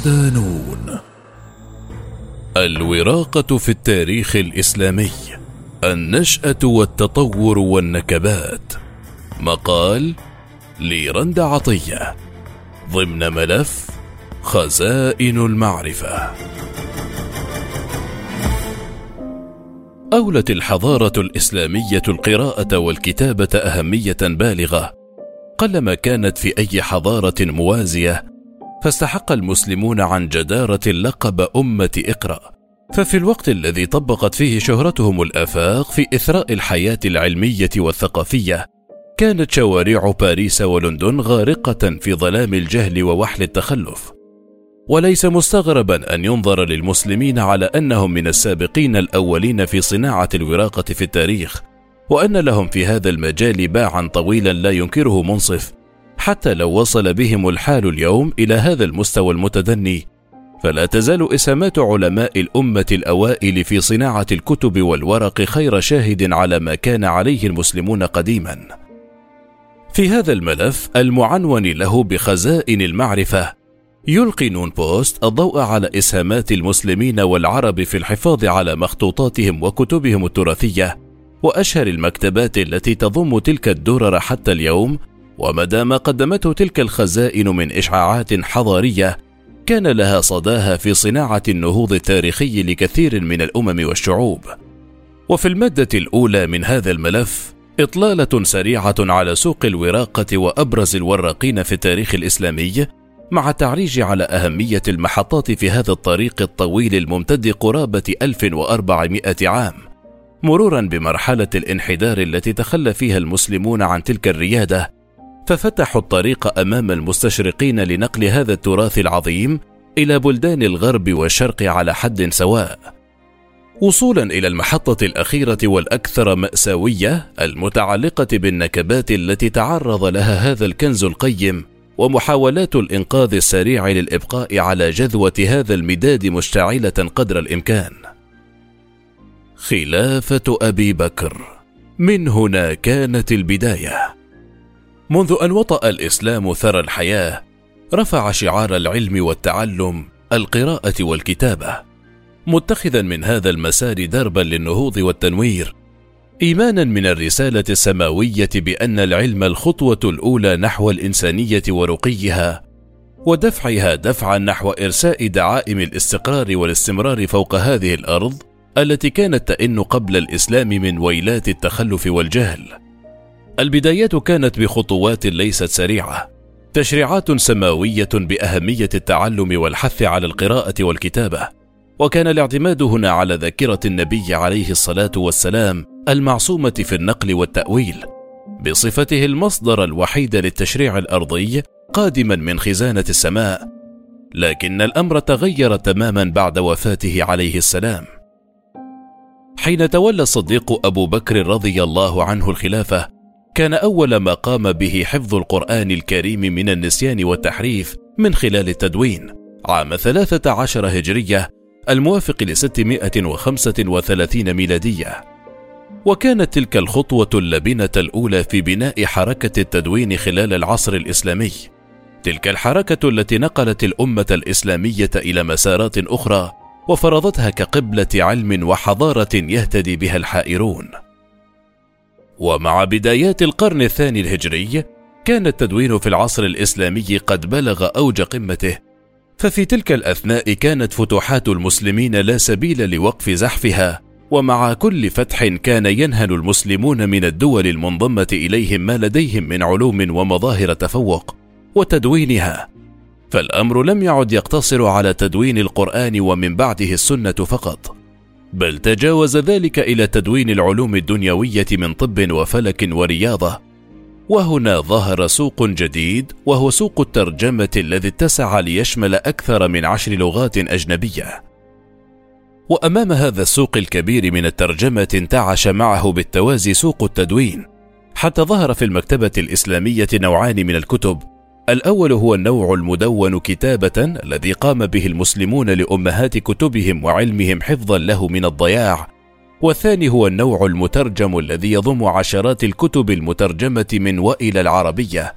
ودانون الوراقة في التاريخ الإسلامي النشأة والتطور والنكبات. مقال ليرند عطية ضمن ملف خزائن المعرفة. أولت الحضارة الإسلامية القراءة والكتابة أهمية بالغة قلما كانت في أي حضارة موازية فاستحق المسلمون عن جدارة لقب أمة إقرأ. ففي الوقت الذي طبقت فيه شهرتهم الآفاق في إثراء الحياة العلمية والثقافية كانت شوارع باريس ولندن غارقة في ظلام الجهل ووحل التخلف. وليس مستغربا أن ينظر للمسلمين على أنهم من السابقين الأولين في صناعة الوراقة في التاريخ وأن لهم في هذا المجال باعا طويلا لا ينكره منصف. حتى لو وصل بهم الحال اليوم إلى هذا المستوى المتدني. فلا تزال اسهامات علماء الأمة الأوائل في صناعة الكتب والورق خير شاهد على ما كان عليه المسلمون قديما. في هذا الملف المعنون له بخزائن المعرفة. يلقي نون بوست الضوء على اسهامات المسلمين والعرب في الحفاظ على مخطوطاتهم وكتبهم التراثية وأشهر المكتبات التي تضم تلك الدرر حتى اليوم ومدى ما قدمته تلك الخزائن من إشعاعات حضارية كان لها صداها في صناعة النهوض التاريخي لكثير من الأمم والشعوب. وفي المادة الأولى من هذا الملف إطلالة سريعة على سوق الوراقة وأبرز الوراقين في التاريخ الإسلامي مع التعريج على أهمية المحطات في هذا الطريق الطويل الممتد قرابة 1400 عام مرورا بمرحلة الانحدار التي تخلى فيها المسلمون عن تلك الريادة ففتحوا الطريق أمام المستشرقين لنقل هذا التراث العظيم إلى بلدان الغرب والشرق على حد سواء. وصولا إلى المحطة الأخيرة والأكثر مأساوية المتعلقة بالنكبات التي تعرض لها هذا الكنز القيم ومحاولات الإنقاذ السريع للإبقاء على جذوة هذا المداد مشتعلة قدر الإمكان. خلافة أبي بكر من هنا كانت البداية. منذ أن وطأ الإسلام ثرى الحياة رفع شعار العلم والتعلم القراءة والكتابة. متخذا من هذا المسار دربا للنهوض والتنوير. ايمانا من الرسالة السماوية بأن العلم الخطوة الأولى نحو الإنسانية ورقيها ودفعها دفعا نحو إرساء دعائم الاستقرار والاستمرار فوق هذه الأرض التي كانت تئن قبل الإسلام من ويلات التخلف والجهل. البدايات كانت بخطوات ليست سريعة. تشريعات سماوية بأهمية التعلم والحث على القراءة والكتابة. وكان الاعتماد هنا على ذاكرة النبي عليه الصلاة والسلام المعصومة في النقل والتأويل. بصفته المصدر الوحيد للتشريع الأرضي قادما من خزانة السماء. لكن الأمر تغير تماما بعد وفاته عليه السلام. حين تولى الصديق أبو بكر رضي الله عنه الخلافة كان أول ما قام به حفظ القرآن الكريم من النسيان والتحريف من خلال التدوين عام 13 هجرية الموافق ل 635 ميلادية وكانت تلك الخطوة اللبنة الأولى في بناء حركة التدوين خلال العصر الإسلامي. تلك الحركة التي نقلت الأمة الإسلامية إلى مسارات أخرى وفرضتها كقبلة علم وحضارة يهتدي بها الحائرون. ومع بدايات القرن الثاني الهجري، كان التدوين في العصر الإسلامي قد بلغ أوج قمته، ففي تلك الأثناء كانت فتوحات المسلمين لا سبيل لوقف زحفها ومع كل فتح كان ينهل المسلمون من الدول المنضمة إليهم ما لديهم من علوم ومظاهر تفوق وتدوينها. فالأمر لم يعد يقتصر على تدوين القرآن ومن بعده السنة فقط. بل تجاوز ذلك إلى تدوين العلوم الدنيوية من طب وفلك ورياضة. وهنا ظهر سوق جديد وهو سوق الترجمة الذي اتسع ليشمل أكثر من عشر لغات أجنبية. وأمام هذا السوق الكبير من الترجمة انتعش معه بالتوازي سوق التدوين حتى ظهر في المكتبة الإسلامية نوعان من الكتب الأول هو النوع المدون كتابة الذي قام به المسلمون لأمهات كتبهم وعلمهم حفظا له من الضياع. والثاني هو النوع المترجم الذي يضم عشرات الكتب المترجمة من وإلى العربية.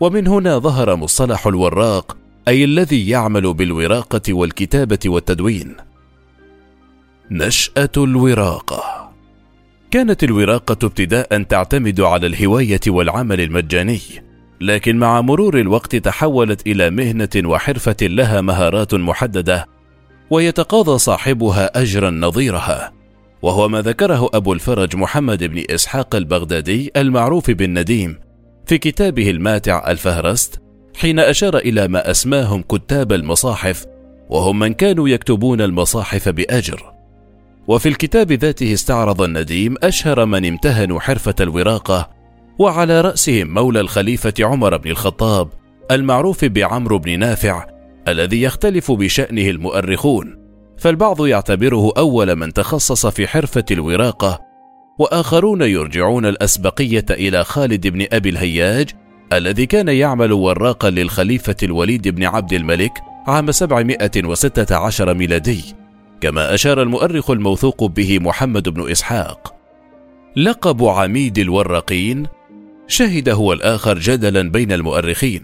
ومن هنا ظهر مصطلح الوراق أي الذي يعمل بالوراقة والكتابة والتدوين. نشأة الوراقة. كانت الوراقة ابتداء تعتمد على الهواية والعمل المجاني. لكن مع مرور الوقت تحولت إلى مهنة وحرفة لها مهارات محددة ويتقاضى صاحبها اجرا نظيرها. وهو ما ذكره أبو الفرج محمد بن إسحاق البغدادي المعروف بالنديم في كتابه الماتع الفهرست حين أشار إلى ما أسماهم كتاب المصاحف وهم من كانوا يكتبون المصاحف بأجر. وفي الكتاب ذاته استعرض النديم أشهر من امتهنوا حرفة الوراقه وعلى رأسهم مولى الخليفة عمر بن الخطاب المعروف بعمرو بن نافع الذي يختلف بشأنه المؤرخون فالبعض يعتبره أول من تخصص في حرفة الوراقة وآخرون يرجعون الأسبقية إلى خالد بن أبي الهياج الذي كان يعمل وراقا للخليفة الوليد بن عبد الملك عام 716 ميلادي كما أشار المؤرخ الموثوق به محمد بن إسحاق. لقب عميد الوراقين شهد هو الآخر جدلا بين المؤرخين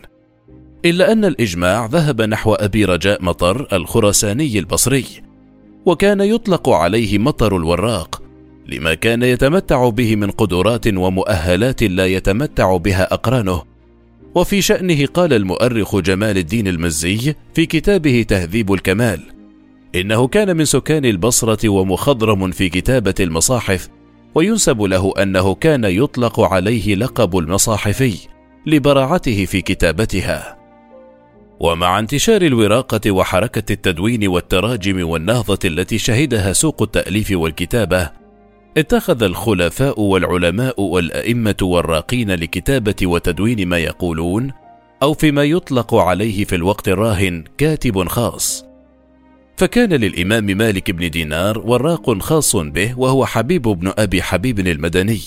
إلا أن الإجماع ذهب نحو أبي رجاء مطر الخراساني البصري وكان يطلق عليه مطر الوراق لما كان يتمتع به من قدرات ومؤهلات لا يتمتع بها أقرانه. وفي شأنه قال المؤرخ جمال الدين المزي في كتابه تهذيب الكمال إنه كان من سكان البصرة ومخضرم في كتابة المصاحف وينسب له أنه كان يطلق عليه لقب المصاحفي لبراعته في كتابتها. ومع انتشار الوراقة وحركة التدوين والتراجم والنهضة التي شهدها سوق التأليف والكتابة اتخذ الخلفاء والعلماء والأئمة والراقين لكتابة وتدوين ما يقولون أو فيما يطلق عليه في الوقت الراهن كاتب خاص. فكان للإمام مالك بن دينار وراق خاص به وهو حبيب بن أبي حبيب المدني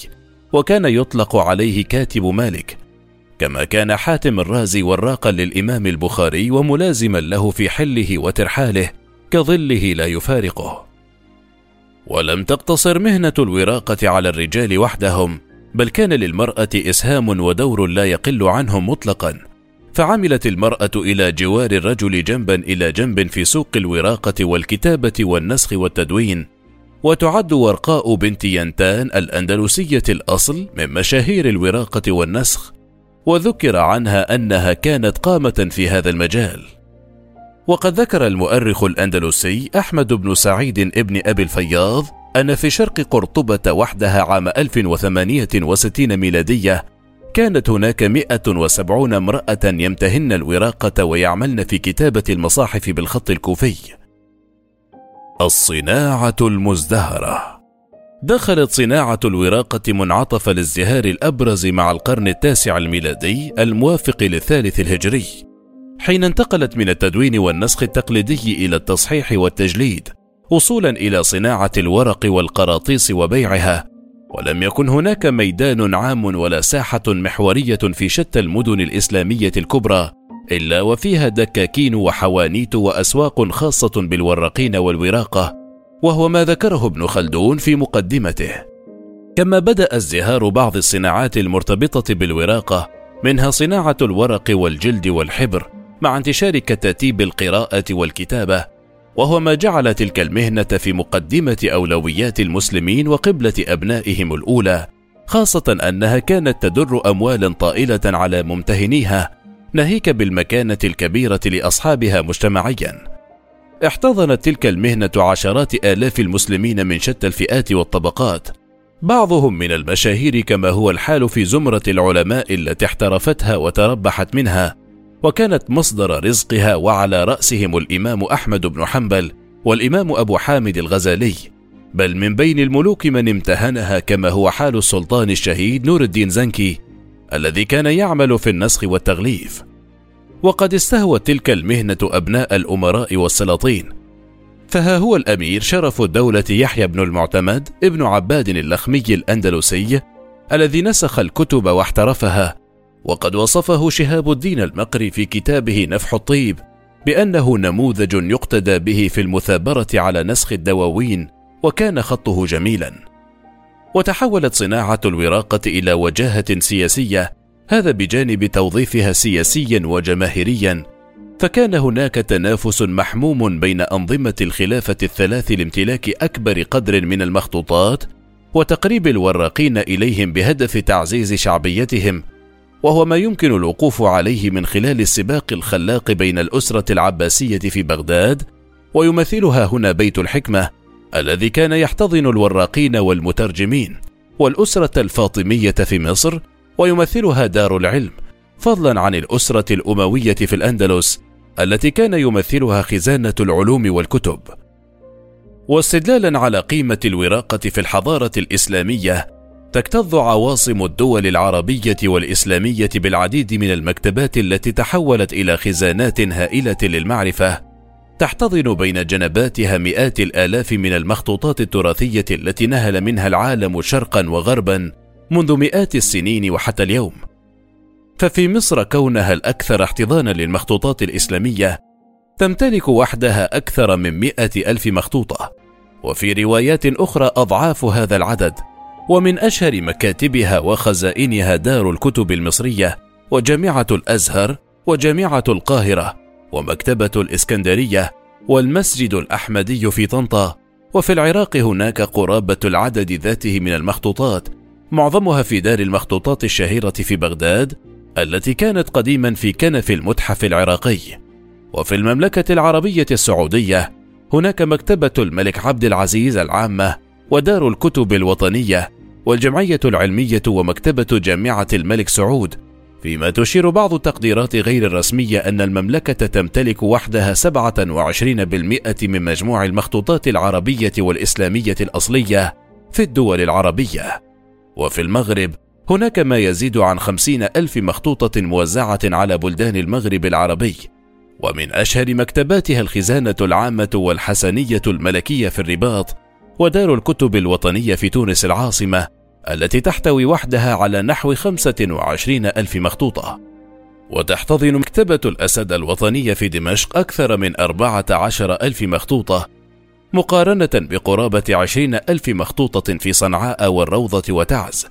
وكان يطلق عليه كاتب مالك كما كان حاتم الرازي وراقا للإمام البخاري وملازما له في حله وترحاله كظله لا يفارقه. ولم تقتصر مهنة الوراقة على الرجال وحدهم بل كان للمرأة إسهام ودور لا يقل عنهم مطلقا. فعملت المرأة إلى جوار الرجل جنبا إلى جنب في سوق الوراقة والكتابة والنسخ والتدوين وتعد ورقاء بنت ينتان الأندلسية الأصل من مشاهير الوراقة والنسخ وذكر عنها أنها كانت قامة في هذا المجال. وقد ذكر المؤرخ الأندلسي أحمد بن سعيد ابن أبي الفياض أن في شرق قرطبة وحدها عام 1068 ميلادية كانت هناك 170 امرأة يمتهن الوراقة ويعملن في كتابة المصاحف بالخط الكوفي. الصناعة المزدهرة دخلت صناعة الوراقة منعطف الازدهار الأبرز مع القرن التاسع الميلادي الموافق للثالث الهجري، حين انتقلت من التدوين والنسخ التقليدي إلى التصحيح والتجليد، وصولا إلى صناعة الورق والقراطيس وبيعها، ولم يكن هناك ميدان عام ولا ساحة محورية في شتى المدن الإسلامية الكبرى إلا وفيها دكاكين وحوانيت وأسواق خاصة بالورقين والوراقة وهو ما ذكره ابن خلدون في مقدمته. كما بدأ ازدهار بعض الصناعات المرتبطة بالوراقة منها صناعة الورق والجلد والحبر مع انتشار كتاتيب القراءة والكتابة وهو ما جعل تلك المهنة في مقدمة أولويات المسلمين وقبلة أبنائهم الأولى، خاصة أنها كانت تدر أموالا طائلة على ممتهنيها، ناهيك بالمكانة الكبيرة لأصحابها مجتمعيا. احتضنت تلك المهنة عشرات آلاف المسلمين من شتى الفئات والطبقات، بعضهم من المشاهير كما هو الحال في زمرة العلماء التي احترفتها وتربحت منها، وكانت مصدر رزقها وعلى رأسهم الإمام أحمد بن حنبل والإمام أبو حامد الغزالي. بل من بين الملوك من امتهنها كما هو حال السلطان الشهيد نور الدين زنكي الذي كان يعمل في النسخ والتغليف. وقد استهوت تلك المهنة أبناء الأمراء والسلاطين. فها هو الأمير شرف الدولة يحيى بن المعتمد ابن عباد اللخمي الأندلسي الذي نسخ الكتب واحترفها وقد وصفه شهاب الدين المقري في كتابه نفح الطيب بأنه نموذج يقتدى به في المثابرة على نسخ الدواوين وكان خطه جميلا. وتحولت صناعة الوراقة إلى وجاهة سياسية هذا بجانب توظيفها سياسيا وجماهيريا فكان هناك تنافس محموم بين أنظمة الخلافة الثلاث لامتلاك أكبر قدر من المخطوطات وتقريب الوراقين إليهم بهدف تعزيز شعبيتهم وهو ما يمكن الوقوف عليه من خلال السباق الخلاق بين الأسرة العباسية في بغداد ويمثلها هنا بيت الحكمة الذي كان يحتضن الوراقين والمترجمين والأسرة الفاطمية في مصر ويمثلها دار العلم فضلا عن الأسرة الأموية في الأندلس التي كان يمثلها خزانة العلوم والكتب. واستدلالا على قيمة الوراقة في الحضارة الإسلامية تكتظ عواصم الدول العربية والإسلامية بالعديد من المكتبات التي تحولت إلى خزانات هائلة للمعرفة. تحتضن بين جنباتها مئات الآلاف من المخطوطات التراثية التي نهل منها العالم شرقا وغربا منذ مئات السنين وحتى اليوم. ففي مصر كونها الأكثر احتضانا للمخطوطات الإسلامية تمتلك وحدها أكثر من مئة ألف مخطوطة. وفي روايات أخرى أضعاف هذا العدد. ومن أشهر مكاتبها وخزائنها دار الكتب المصرية وجامعة الأزهر وجامعة القاهرة ومكتبة الإسكندرية والمسجد الأحمدي في طنطا. وفي العراق هناك قرابة العدد ذاته من المخطوطات معظمها في دار المخطوطات الشهيرة في بغداد التي كانت قديما في كنف المتحف العراقي. وفي المملكة العربية السعودية هناك مكتبة الملك عبد العزيز العامة ودار الكتب الوطنية والجمعية العلمية ومكتبة جامعة الملك سعود فيما تشير بعض التقديرات غير الرسمية أن المملكة تمتلك وحدها 27% من مجموع المخطوطات العربية والإسلامية الأصلية في الدول العربية. وفي المغرب هناك ما يزيد عن خمسين ألف مخطوطة موزعة على بلدان المغرب العربي. ومن أشهر مكتباتها الخزانة العامة والحسنية الملكية في الرباط ودار الكتب الوطنية في تونس العاصمة التي تحتوي وحدها على نحو خمسة وعشرين ألف مخطوطة. وتحتضن مكتبة الأسد الوطنية في دمشق أكثر من أربعة عشر ألف مخطوطة مقارنة بقرابة عشرين ألف مخطوطة في صنعاء والروضة وتعز.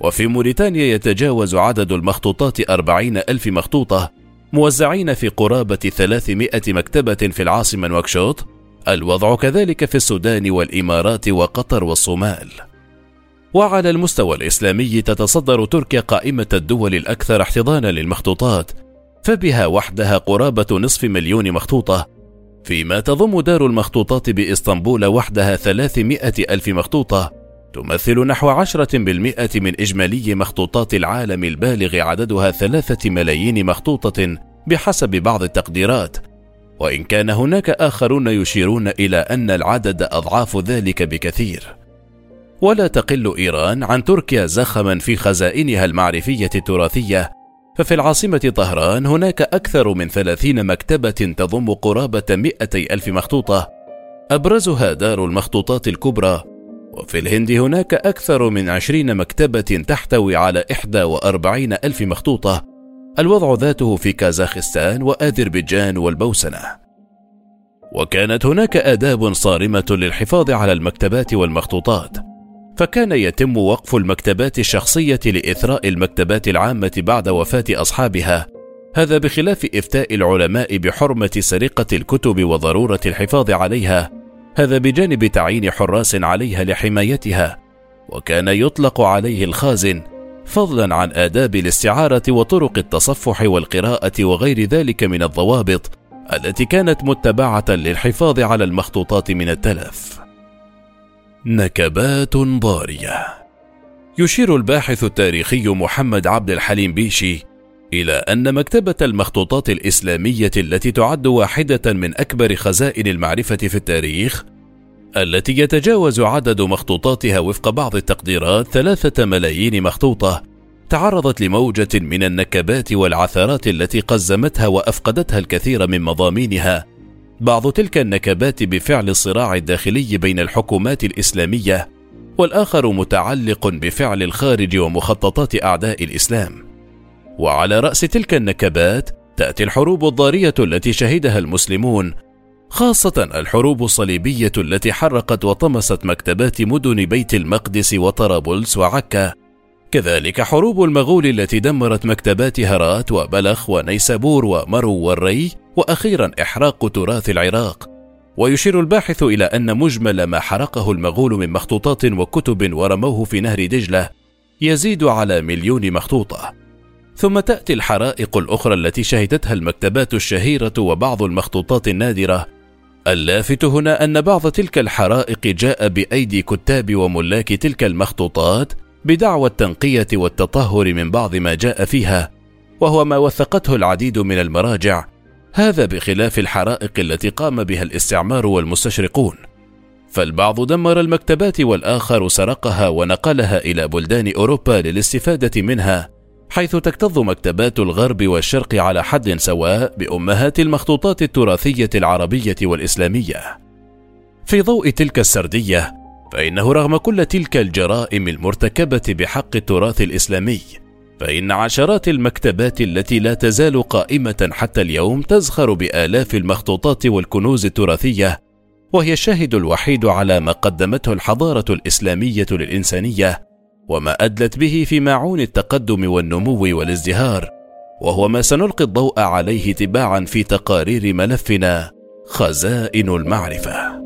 وفي موريتانيا يتجاوز عدد المخطوطات أربعين ألف مخطوطة موزعين في قرابة ثلاثمائة مكتبة في العاصمة نواكشوط الوضع كذلك في السودان والإمارات وقطر والصومال. وعلى المستوى الإسلامي تتصدر تركيا قائمة الدول الأكثر احتضانا للمخطوطات فبها وحدها قرابة نصف مليون مخطوطة فيما تضم دار المخطوطات بإسطنبول وحدها ثلاثمائة ألف مخطوطة تمثل نحو عشرة بالمئة من إجمالي مخطوطات العالم البالغ عددها ثلاثة ملايين مخطوطة بحسب بعض التقديرات. وإن كان هناك آخرون يشيرون إلى أن العدد أضعاف ذلك بكثير. ولا تقل إيران عن تركيا زخما في خزائنها المعرفية التراثية. ففي العاصمة طهران هناك أكثر من ثلاثين مكتبة تضم قرابة مئتي ألف مخطوطة. أبرزها دار المخطوطات الكبرى. وفي الهند هناك أكثر من عشرين مكتبة تحتوي على إحدى وأربعين ألف مخطوطة. الوضع ذاته في كازاخستان وأذربيجان والبوسنة. وكانت هناك آداب صارمة للحفاظ على المكتبات والمخطوطات فكان يتم وقف المكتبات الشخصية لإثراء المكتبات العامة بعد وفاة أصحابها هذا بخلاف إفتاء العلماء بحرمة سرقة الكتب وضرورة الحفاظ عليها هذا بجانب تعيين حراس عليها لحمايتها وكان يطلق عليه الخازن فضلا عن آداب الاستعارة وطرق التصفح والقراءة وغير ذلك من الضوابط التي كانت متبعة للحفاظ على المخطوطات من التلف. نكبات ضارية يشير الباحث التاريخي محمد عبد الحليم بيشي إلى أن مكتبة المخطوطات الإسلامية التي تعد واحدة من أكبر خزائن المعرفة في التاريخ التي يتجاوز عدد مخطوطاتها وفق بعض التقديرات ثلاثة ملايين مخطوطة تعرضت لموجة من النكبات والعثرات التي قزمتها وأفقدتها الكثير من مضامينها. بعض تلك النكبات بفعل الصراع الداخلي بين الحكومات الإسلامية والآخر متعلق بفعل الخارج ومخططات أعداء الإسلام. وعلى رأس تلك النكبات تأتي الحروب الضارية التي شهدها المسلمون خاصة الحروب الصليبية التي حرقت وطمست مكتبات مدن بيت المقدس وطرابلس وعكا. كذلك حروب المغول التي دمرت مكتبات هرات وبلخ ونيسابور ومرو والري وأخيرا إحراق تراث العراق. ويشير الباحث إلى أن مجمل ما حرقه المغول من مخطوطات وكتب ورموه في نهر دجلة يزيد على مليون مخطوطة. ثم تأتي الحرائق الأخرى التي شهدتها المكتبات الشهيرة وبعض المخطوطات النادرة. اللافت هنا أن بعض تلك الحرائق جاء بأيدي كتاب وملاك تلك المخطوطات بدعوى التنقية والتطهر من بعض ما جاء فيها وهو ما وثقته العديد من المراجع. هذا بخلاف الحرائق التي قام بها الاستعمار والمستشرقون. فالبعض دمر المكتبات والآخر سرقها ونقلها إلى بلدان أوروبا للاستفادة منها. حيث تكتظ مكتبات الغرب والشرق على حد سواء بأمهات المخطوطات التراثية العربية والإسلامية. في ضوء تلك السردية فإنه رغم كل تلك الجرائم المرتكبة بحق التراث الإسلامي فإن عشرات المكتبات التي لا تزال قائمة حتى اليوم تزخر بآلاف المخطوطات والكنوز التراثية وهي الشاهد الوحيد على ما قدمته الحضارة الإسلامية للإنسانية وما أدلت به في معون التقدم والنمو والازدهار وهو ما سنلقي الضوء عليه تباعا في تقارير ملفنا خزائن المعرفة.